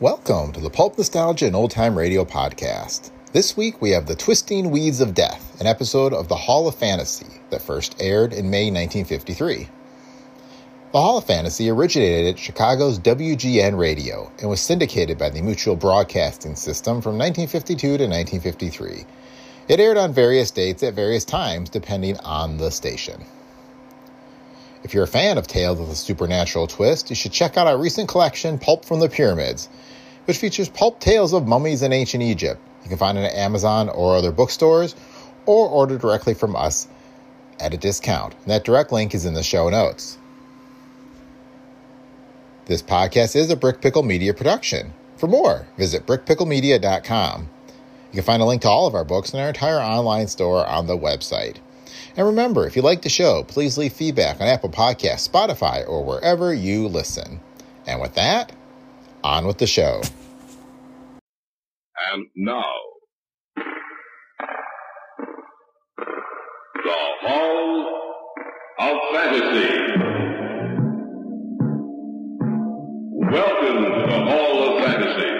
Welcome to the Pulp Nostalgia and Old Time Radio podcast. This week we have The Twisting Weeds of Death, an episode of The Hall of Fantasy that first aired in May 1953. The Hall of Fantasy originated at Chicago's WGN Radio and was syndicated by the Mutual Broadcasting System from 1952 to 1953. It aired on various dates at various times depending on the station. If you're a fan of tales with a supernatural twist, you should check out our recent collection, Pulp from the Pyramids, which features pulp tales of mummies in ancient Egypt. You can find it at Amazon or other bookstores, or order directly from us at a discount. And that direct link is in the show notes. This podcast is a Brick Pickle Media production. For more, visit brickpicklemedia.com. You can find a link to all of our books and our entire online store on the website. And remember, if you like the show, please leave feedback on Apple Podcasts, Spotify, or wherever you listen. And with that, on with the show. And now, the Hall of Fantasy. Welcome to the Hall of Fantasy.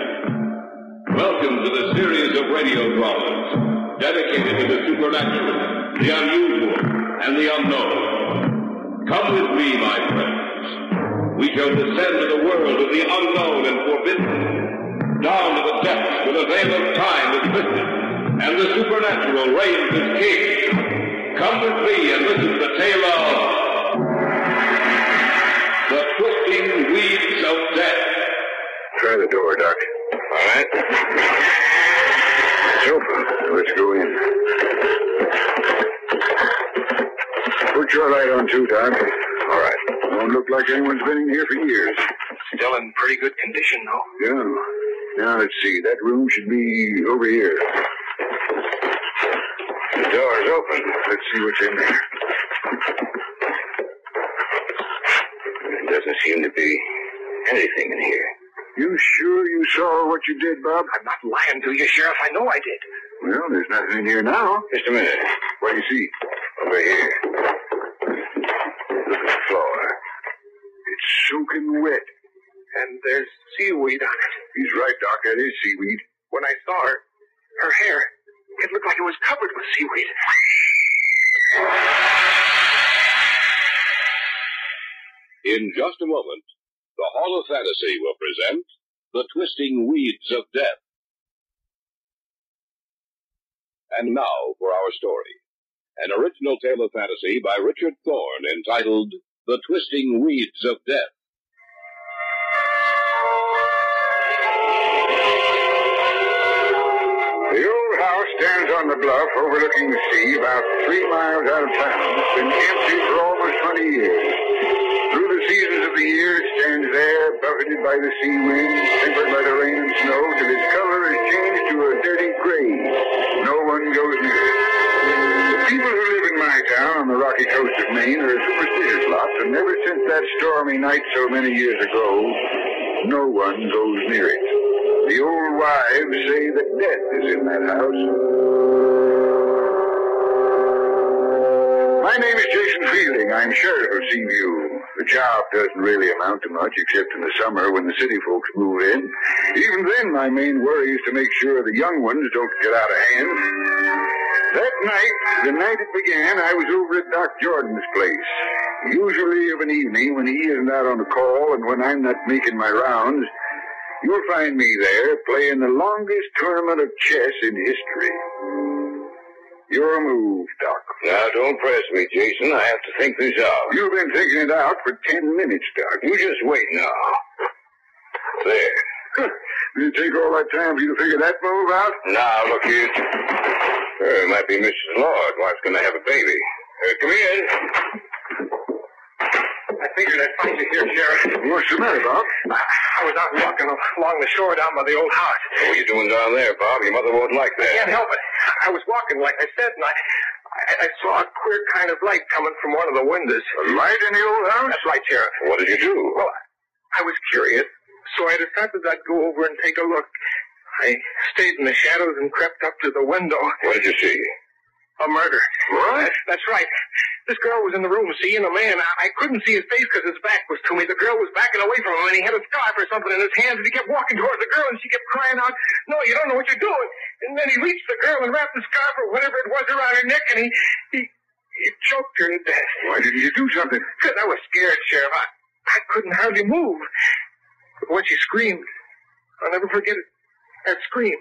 Welcome to the series of radio dramas dedicated to the supernatural, the unusual, and the unknown. Come with me, my friends. We shall descend to the world of the unknown and forbidden, down to the depths where the veil of time is lifted, and the supernatural reigns as king. Come with me and listen to the tale of the twisting weeds of death. Try the door, Doc. All right. It's open. Let's go in. Put your light on too, Doc. All right. Don't look like anyone's been in here for years. Still in pretty good condition, though. Yeah. Now let's see. That room should be over here. The door's open. Let's see what's in there. There doesn't seem to be anything in here. You sure you saw what you did, Bob? I'm not lying to you, Sheriff. I know I did. Well, there's nothing in here now. Just a minute. What do you see? Over here. The floor. It's soaking wet. And there's seaweed on it. He's right, Doc. That is seaweed. When I saw her, her hair, it looked like it was covered with seaweed. In just a moment, the Hall of Fantasy will present The Twisting Weeds of Death. And now for our story. An original tale of fantasy by Richard Thorne entitled The Twisting Weeds of Death. The old house stands on the bluff overlooking the sea about three miles out of town. It's been empty for almost 20 years. Through the seasons of the year, it stands there, buffeted by the sea wind, tempered by the rain and snow, till its color is changed to a dirty gray. No one goes near it. People who live in my town on the rocky coast of Maine are a superstitious lot, and ever since that stormy night so many years ago, no one goes near it. The old wives say that death is in that house. My name is Jason Fielding. I'm sheriff of Seaview. The job doesn't really amount to much except in the summer when the city folks move in. Even then, my main worry is to make sure the young ones don't get out of hand. That night, the night it began, I was over at Doc Jordan's place. Usually of an evening when he isn't out on a call and when I'm not making my rounds, you'll find me there playing the longest tournament of chess in history. Your move, Doc. Now, don't press me, Jason. I have to think this out. You've been thinking it out for ten minutes, Doc. You just wait now. There. Did it take all that time for you to figure that move out? Now, look here. It might be Mrs. Lord. Wife's going to have a baby. Uh, come in. I figured I'd find you here, Sheriff. What's the matter, Bob? I, I was out walking along the shore down by the old house. What are you doing down there, Bob? Your mother won't like that. I can't help it. I was walking, like I said, and I, I, I saw a queer kind of light coming from one of the windows. A light in the old house? That's right, Sheriff. What did you do? Well, I was curious, so I decided I'd go over and take a look. I stayed in the shadows and crept up to the window. What did you see? A murder. What? That's right. This girl was in the room seeing a man. I, I couldn't see his face because his back was to me. The girl was backing away from him, and he had a scarf or something in his hands, and he kept walking toward the girl, and she kept crying out, No, you don't know what you're doing. And then he reached the girl and wrapped the scarf or whatever it was around her neck, and he, he, he choked her to death. Why didn't you do something? Because I was scared, Sheriff. I, I couldn't hardly move. But when she screamed, I'll never forget it. That scream.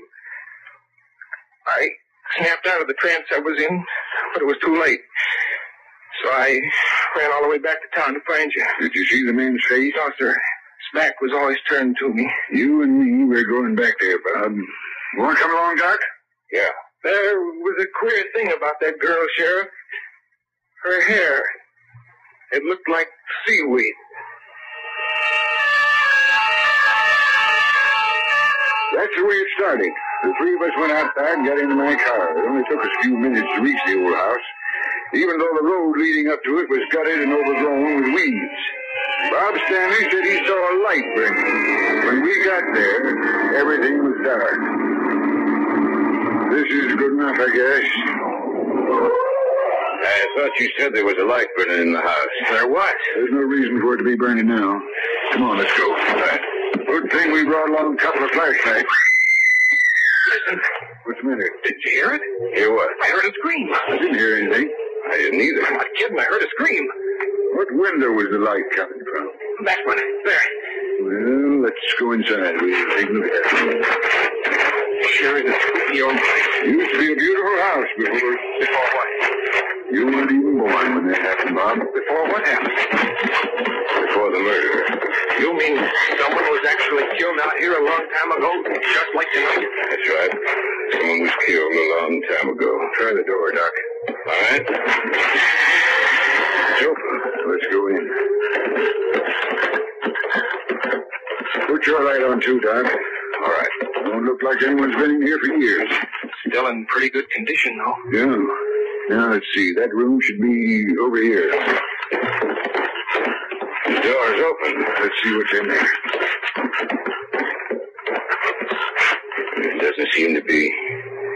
I snapped out of the trance I was in, but it was too late. So I ran all the way back to town to find you. Did you see the man's face? No, sir. His back was always turned to me. You and me, we're going back there, Bob. Um, you want to come along, Doc? Yeah. There was a queer thing about that girl, Sheriff. Her hair. It looked like seaweed. That's the way it started. The three of us went outside and got into my car. It only took us a few minutes to reach the old house, even though the road leading up to it was gutted and overgrown with weeds. Bob Stanley said he saw a light burning. When we got there, everything was dark. This is good enough, I guess. I thought you said there was a light burning in the house. There was. There's no reason for it to be burning now. Come on, let's go. Good thing we brought along a couple of flashlights. Listen. What's the matter? Did you hear it? Hear what? I heard a scream. I didn't hear anything. I didn't either. I'm not kidding. I heard a scream. What window was the light coming from? That one. There. Well, let's go inside. We'll take a look at it. Sure is a spooky old place. Used to be a beautiful house before. Before what? You weren't even born when that happened, Bob. Before what happened? Before the murder. You mean someone was actually killed out here a long time ago, just like tonight? That's right. Someone was killed a long time ago. Try the door, Doc. All right. It's open. Let's go in. Put your light on too, Doc. All right. Don't look like anyone's been in here for years. Still in pretty good condition, though. Yeah. Now let's see. That room should be over here. Open. Let's see what's in there. There doesn't seem to be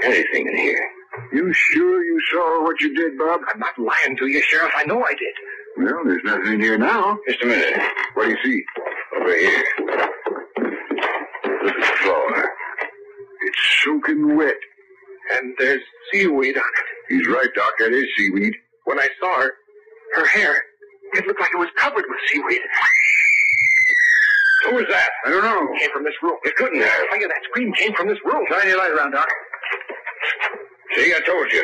anything in here. You sure you saw what you did, Bob? I'm not lying to you, Sheriff. I know I did. Well, there's nothing in here now. Just a minute. What do you see? Over here. Look at the floor. It's soaking wet. And there's seaweed on it. He's right, Doc. That is seaweed. When I saw her, her hair, it looked like it was covered with seaweed. Who was that? I don't know. It came from this room. It couldn't I have. tell you, that scream came from this room. Shine your light around, Doc. See, I told you.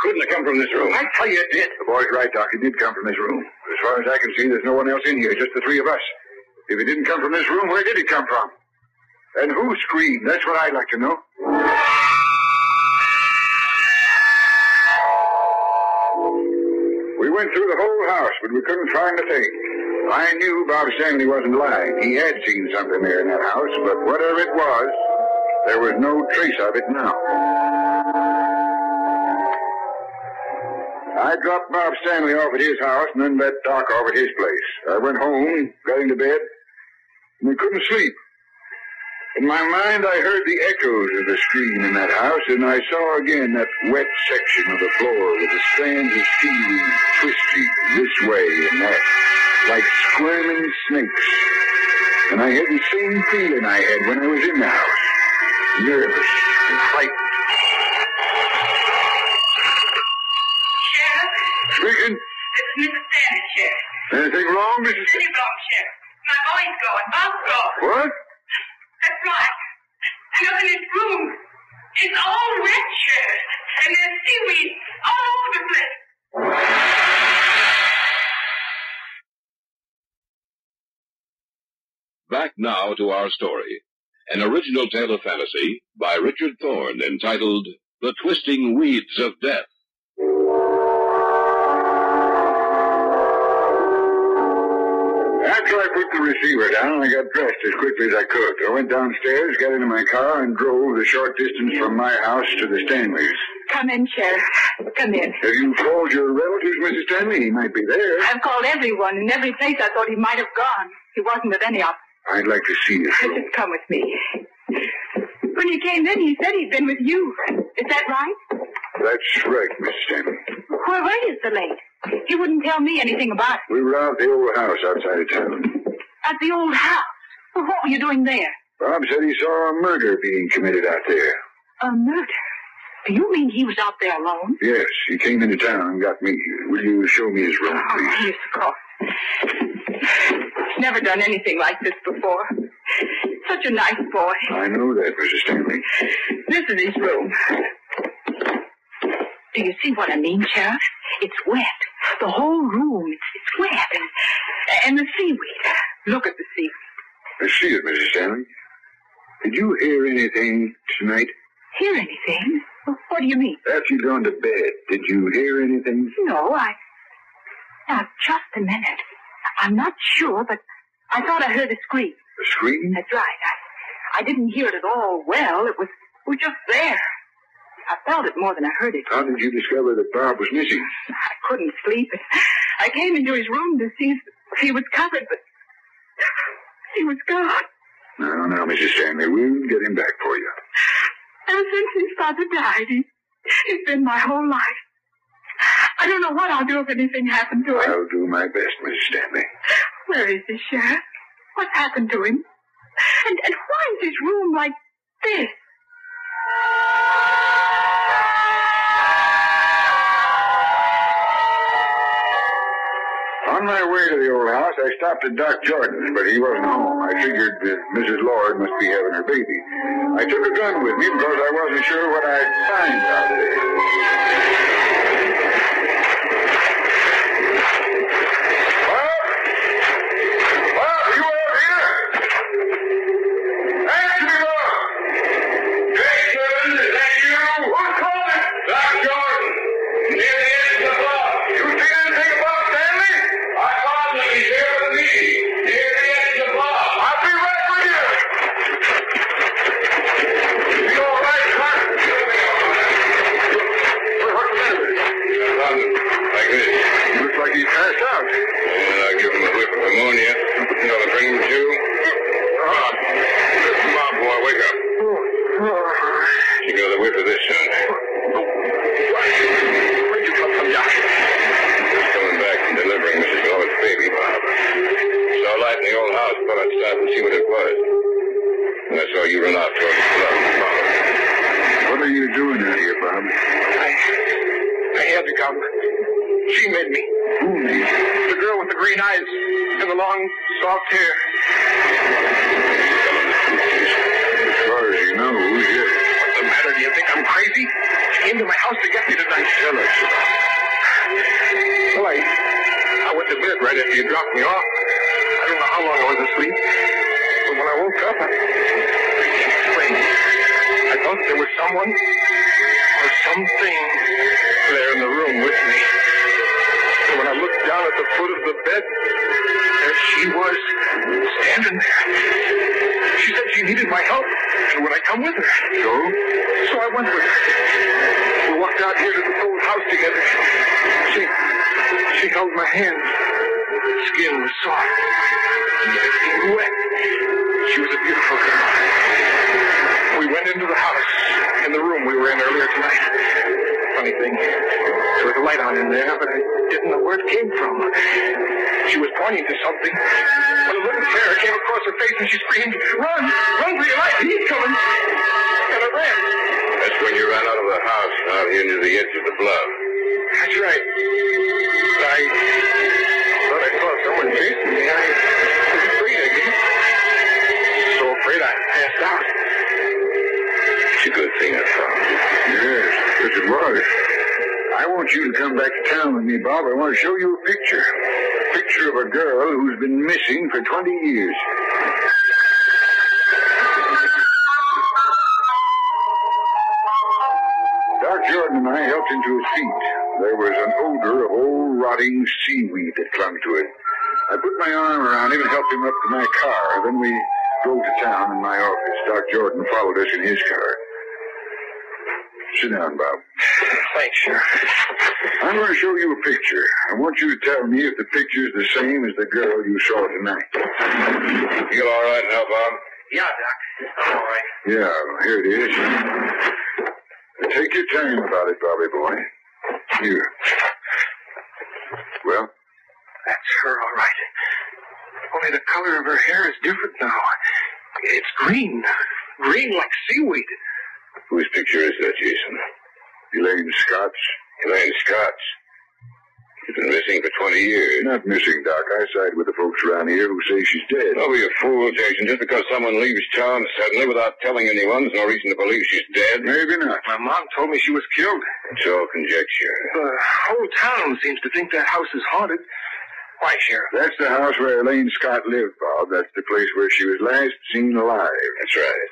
Couldn't have come from this room. I tell you, it did. The boy's right, Doc. It did come from this room. As far as I can see, there's no one else in here, just the three of us. If it didn't come from this room, where did it come from? And who screamed? That's what I'd like to know. We went through the whole house, but we couldn't find a thing. I knew Bob Stanley wasn't lying. He had seen something there in that house, but whatever it was, there was no trace of it now. I dropped Bob Stanley off at his house and then let Doc off at his place. I went home, got into bed, and we couldn't sleep. In my mind, I heard the echoes of the scream in that house, and I saw again that wet section of the floor with the strands of seaweed twisting this way and that, like squirming snakes. And I had the same feeling I had when I was in the house. Nervous and frightened. Sheriff, Speaking. this is Mrs. Stanley, Sheriff. Anything wrong, Mrs. City block, Sheriff. My boy's gone. Bob's gone. What? That's right. And up in this room, it's all red, Sheriff. And there's seaweed all over the place. Back now to our story. An original tale of fantasy by Richard Thorne entitled The Twisting Weeds of Death. After I put the receiver down, I got dressed as quickly as I could. I went downstairs, got into my car, and drove the short distance from my house to the Stanleys. Come in, Sheriff. Come in. Have you called your relatives, Mrs. Stanley? He might be there. I've called everyone. In every place I thought he might have gone. He wasn't with any of them. I'd like to see you. Just come with me. When he came in, he said he'd been with you. Is that right? That's right, Mrs. Stanley. Where were you so late? You wouldn't tell me anything about it. We were out at the old house outside of town. At the old house. Well, what were you doing there? Bob said he saw a murder being committed out there. A murder. Do you mean he was out there alone? Yes, he came into town and got me. Will you show me his room, Oh, yes, of course. Never done anything like this before. Such a nice boy. I know that, Mrs. Stanley. This is his room. Do you see what I mean, Sheriff? It's wet. The whole room, it's, it's wet. And, and the seaweed. Look at the seaweed. I see it, Mrs. Stanley. Did you hear anything tonight? Hear anything? What do you mean? After you'd gone to bed, did you hear anything? No, I. Now, just a minute. I'm not sure, but I thought I heard a scream. A scream? That's right. I, I didn't hear it at all well. It was, it was just there. I felt it more than I heard it. How did you discover that Bob was missing? I couldn't sleep. I came into his room to see if he was covered, but he was gone. No, no, Mrs. Stanley. We'll get him back for you. Ever since his father died, he, he's been my whole life. I don't know what I'll do if anything happened to him. I'll do my best, Mrs. Stanley. Where is he, Sheriff? What's happened to him? And, and why is his room like this? On my way to the old house, I stopped at Doc Jordan's, but he wasn't home. I figured that Mrs. Lord must be having her baby. I took a gun with me because I wasn't sure what I'd find out there. Well, I, went to bed right after you dropped me off. I don't know how long I was asleep. But when I woke up, I, I thought there was someone or something there in the room with me. And when I looked down at the foot of the bed, there she was, standing there. She said she needed my help, and would I come with her? So? So I went with her. We walked out here to the together. She, she held my hand. Skin was soft, wet. She was a beautiful girl. We went into the house, in the room we were in earlier tonight. Funny thing, there was a light on in there, but I didn't know where it came from. She was pointing to something. but a little terror came across her face and she screamed, Run! Run for your life! He's coming! Here near the edge of the bluff. That's right. I thought I saw someone chasing me. I was afraid, I guess. So afraid I passed out. It's a good thing I found you. Yes, yes it was. I want you to come back to town with me, Bob. I want to show you a picture. A picture of a girl who's been missing for 20 years. And I helped to his feet. There was an odor of old rotting seaweed that clung to it. I put my arm around him and helped him up to my car. Then we drove to town in my office. Doc Jordan followed us in his car. Sit down, Bob. Thanks, Sheriff. I'm going to show you a picture. I want you to tell me if the picture's the same as the girl you saw tonight. You all right now, Bob? Yeah, Doc. I'm all right. Yeah, here it is. Take your time about it, Bobby boy. Here. Well? That's her, all right. Only the color of her hair is different now. It's green. Green like seaweed. Whose picture is that, Jason? Elaine Scott's. Elaine Scott's. She's been missing for 20 years. Not missing, Doc. I side with the folks around here who say she's dead. Oh, Don't be a fool, Jason. Just because someone leaves town suddenly without telling anyone, there's no reason to believe she's dead. Maybe not. My mom told me she was killed. It's all conjecture. The whole town seems to think that house is haunted. Why, Sheriff? That's the house where Elaine Scott lived, Bob. That's the place where she was last seen alive. That's right.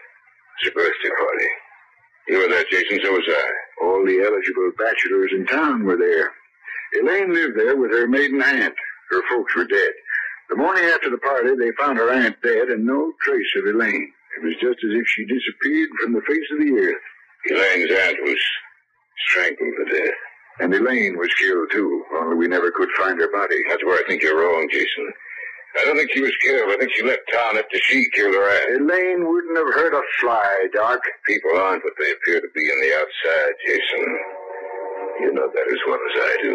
It's a birthday party. You were there, Jason, so was I. All the eligible bachelors in town were there. Elaine lived there with her maiden aunt. Her folks were dead. The morning after the party, they found her aunt dead and no trace of Elaine. It was just as if she disappeared from the face of the earth. Elaine's aunt was strangled to death. And Elaine was killed, too, only we never could find her body. That's where I think you're wrong, Jason. I don't think she was killed. I think she left town after she killed her aunt. Elaine wouldn't have hurt a fly, Doc. People aren't what they appear to be on the outside, Jason. You know that as well as I do.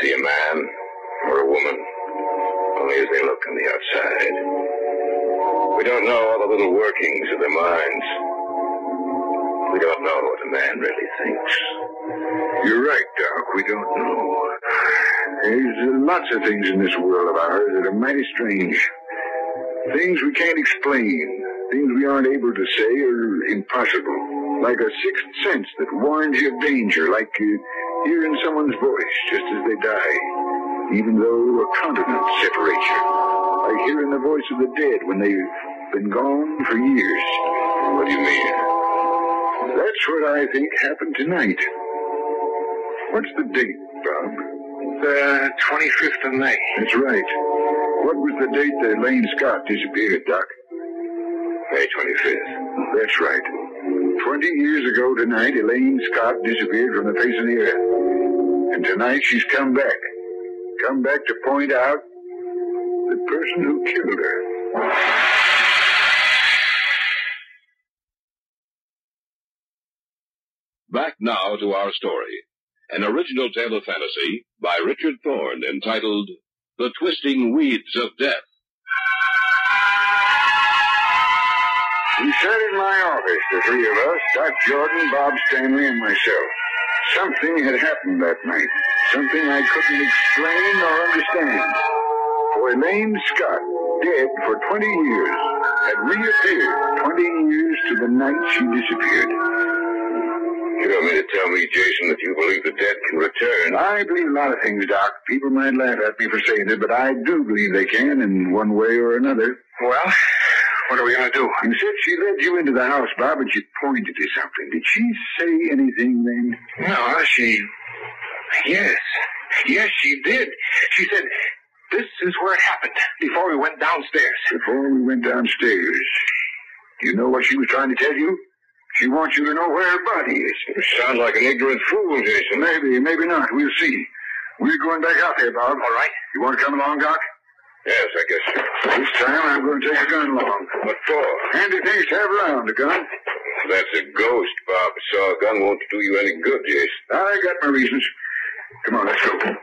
See a man or a woman only as they look on the outside. We don't know all the little workings of their minds. We don't know what a man really thinks. You're right, Doc. We don't know. There's lots of things in this world of ours that are mighty strange. Things we can't explain. Things we aren't able to say are impossible. Like a sixth sense that warns you of danger, like uh, hearing someone's voice just as they die, even though a continent separates you. Like hearing the voice of the dead when they've been gone for years. What do you mean? That's what I think happened tonight. What's the date, Bob? The 25th of May. That's right. What was the date that Elaine Scott disappeared, Doc? May 25th. That's right. Twenty years ago tonight, Elaine Scott disappeared from the face of the earth. And tonight she's come back. Come back to point out the person who killed her. Back now to our story. An original tale of fantasy by Richard Thorne entitled The Twisting Weeds of Death. We sat in my office, the three of us, Doc Jordan, Bob Stanley, and myself. Something had happened that night. Something I couldn't explain or understand. For Elaine Scott, dead for 20 years, had reappeared 20 years to the night she disappeared. You don't mean to tell me, Jason, that you believe the dead can return? I believe a lot of things, Doc. People might laugh at me for saying it, but I do believe they can in one way or another. Well, what are we going to do? You said she led you into the house, Bob, and she pointed to something. Did she say anything then? No, she. Yes. Yes, she did. She said, This is where it happened before we went downstairs. Before we went downstairs. Do you know what she was trying to tell you? She wants you to know where her body is. You sound like an ignorant fool, Jason. Maybe, maybe not. We'll see. We're going back out there, Bob. All right. You want to come along, Doc? Yes, I guess so. This time I'm going to take a gun along. What for? Handy things to have around, a gun. That's a ghost, Bob. So a gun won't do you any good, Jason. I got my reasons. Come on, let's go. The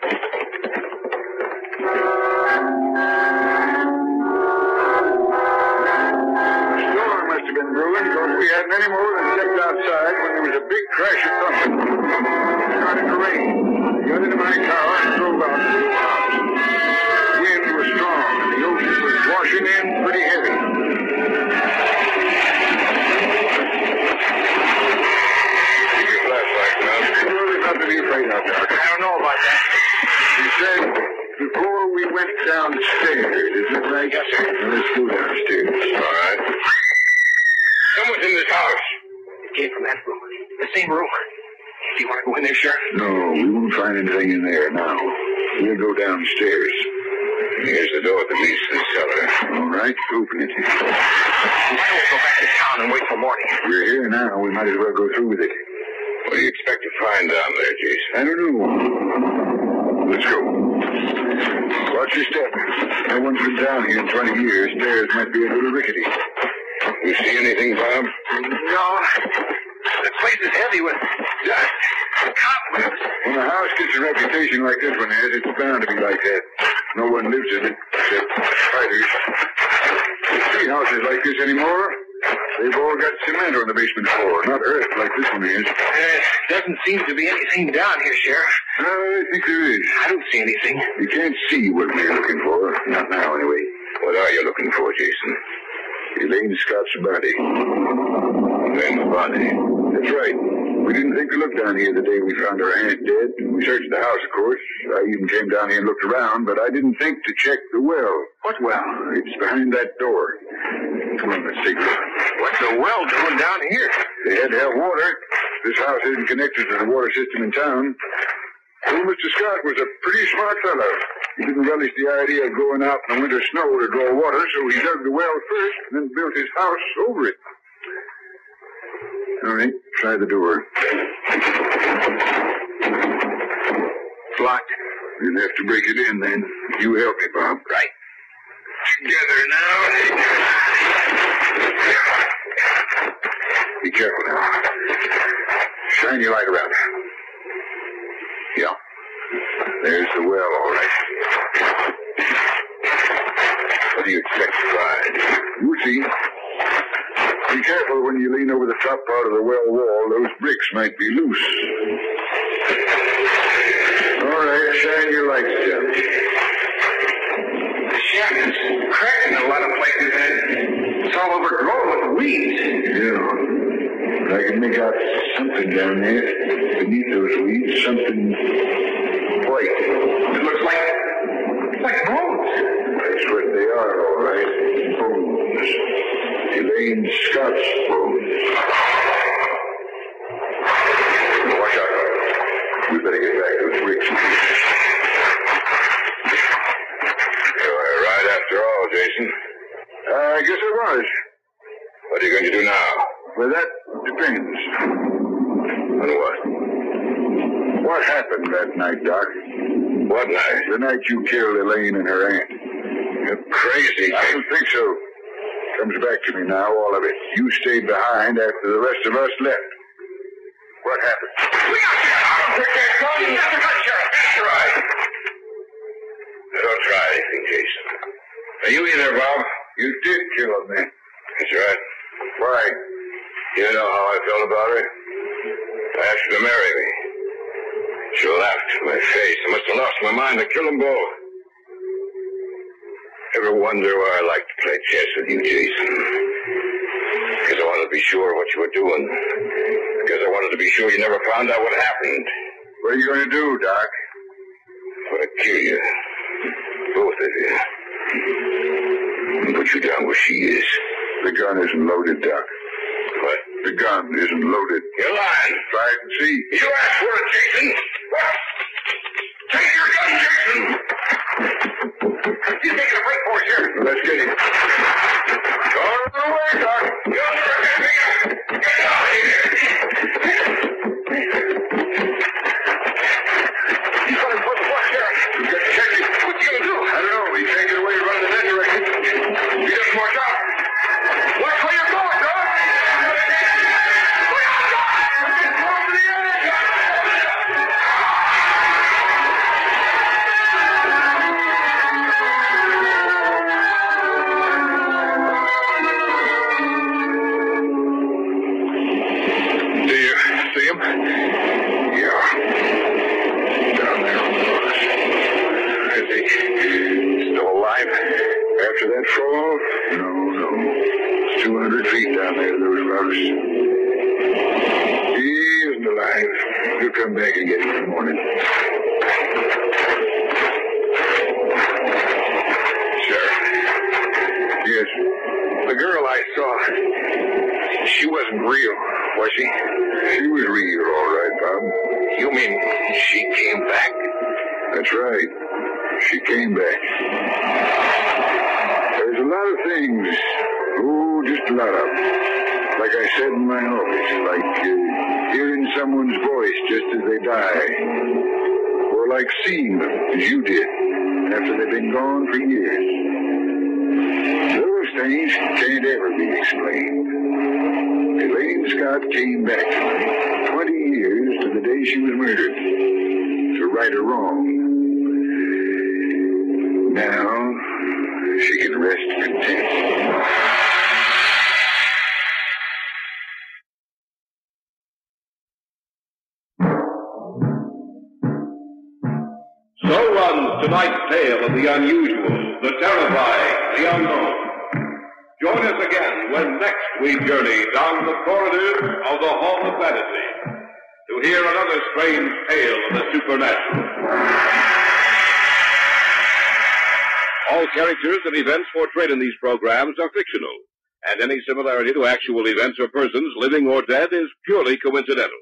storm must have been brewing because we hadn't any more than stepped outside when there was a big crash of thunder. It started to rain. I got into my car and drove out pretty heavy. Keep your flashlight, man. Nothing to be afraid of, Doc. I don't know about that. He said before we went downstairs, is it right? Yes, sir. Let's go downstairs. All right. Someone's in this house. It came from that room. The same room. Do you want to go in there, Sheriff? No, we won't find anything in there now. We'll go downstairs. Here's the door that leads to the cellar. All right, open it. Why don't we go back to town and wait till morning? We're here now. We might as well go through with it. What do you expect to find down there, Jason? I don't know. Let's go. Watch your step. No one's been down here in 20 years. Stairs might be a little rickety. You see anything, Bob? No. The place place is heavy with dust and cobwebs. When a house gets a reputation like this one has, it's bound to be like that. No one lives in it except fighters. You see houses like this anymore? They've all got cement on the basement floor, not earth like this one is. There doesn't seem to be anything down here, Sheriff. I think there is. I don't see anything. You can't see what we're looking for. Not now, anyway. What are you looking for, Jason? Elaine Scott's body. Elaine's body. That's right. We didn't think to look down here the day we found her aunt dead. We searched the house, of course. I even came down here and looked around, but I didn't think to check the well. What well? It's behind that door. Come on, let's take a look. What's the well doing down here? They had to have water. This house isn't connected to the water system in town. Old Mr. Scott was a pretty smart fellow. He didn't relish the idea of going out in the winter snow to draw water, so he dug the well first and then built his house over it. All right, try the door. It's locked. You'll have to break it in then. You help me, Bob. Right. Together now. Be careful now. Shine your light around. Yeah. There's the well, all right. What do you expect to find? You'll see. When you lean over the top part of the well wall. Those bricks might be loose. All right, shine your lights, Jim. The shack is cracked in a lot of places, and it's all overgrown with weeds. Yeah. But I can make out something down there beneath those weeds. Something white. It looks like like bones. That's what all right. Bones. Elaine Scott's bones. Watch out. We better get back to the bricks. You were right after all, Jason. Uh, I guess it was. What are you going to do now? Well, that depends. On what? What happened that night, Doc? What night? The night you killed Elaine and her aunt. You're crazy. I don't think so. Comes back to me now, all of it. You stayed behind after the rest of us left. What happened? We got you. We can't go. You got the gun, Sheriff. That's right. Don't try anything, Jason. Are you in there, Bob? You did kill her, man. That's right. Why? You know how I felt about her? I asked her to marry me. She laughed in my face. I must have lost my mind to kill them both. Ever wonder why I like to play chess with you, Jason? Because I wanted to be sure what you were doing. Because I wanted to be sure you never found out what happened. What are you going to do, Doc? I'm going to kill you. Both of you. And put you down where she is. The gun isn't loaded, Doc. What? The gun isn't loaded. You're lying. Try it and see. You asked for it, Jason. What? Take your gun, Jason. You taking a break for? Well, let's get. Go on away, Doc. You freaking me. Get out of here. You mean she came back? That's right. She came back. There's a lot of things. Oh, just a lot of. Like I said in my office, like uh, hearing someone's voice just as they die. Or like seeing them, as you did, after they've been gone for years. Those things can't ever be explained. Elaine Scott came back to me. She was murdered. To right a wrong. Now, she can rest content. So runs tonight's tale of the unusual, the terrifying, the unknown. Join us again when next we journey down the corridors of the Hall of Fantasy to hear another strange tale of the supernatural. All characters and events portrayed in these programs are fictional, and any similarity to actual events or persons, living or dead, is purely coincidental.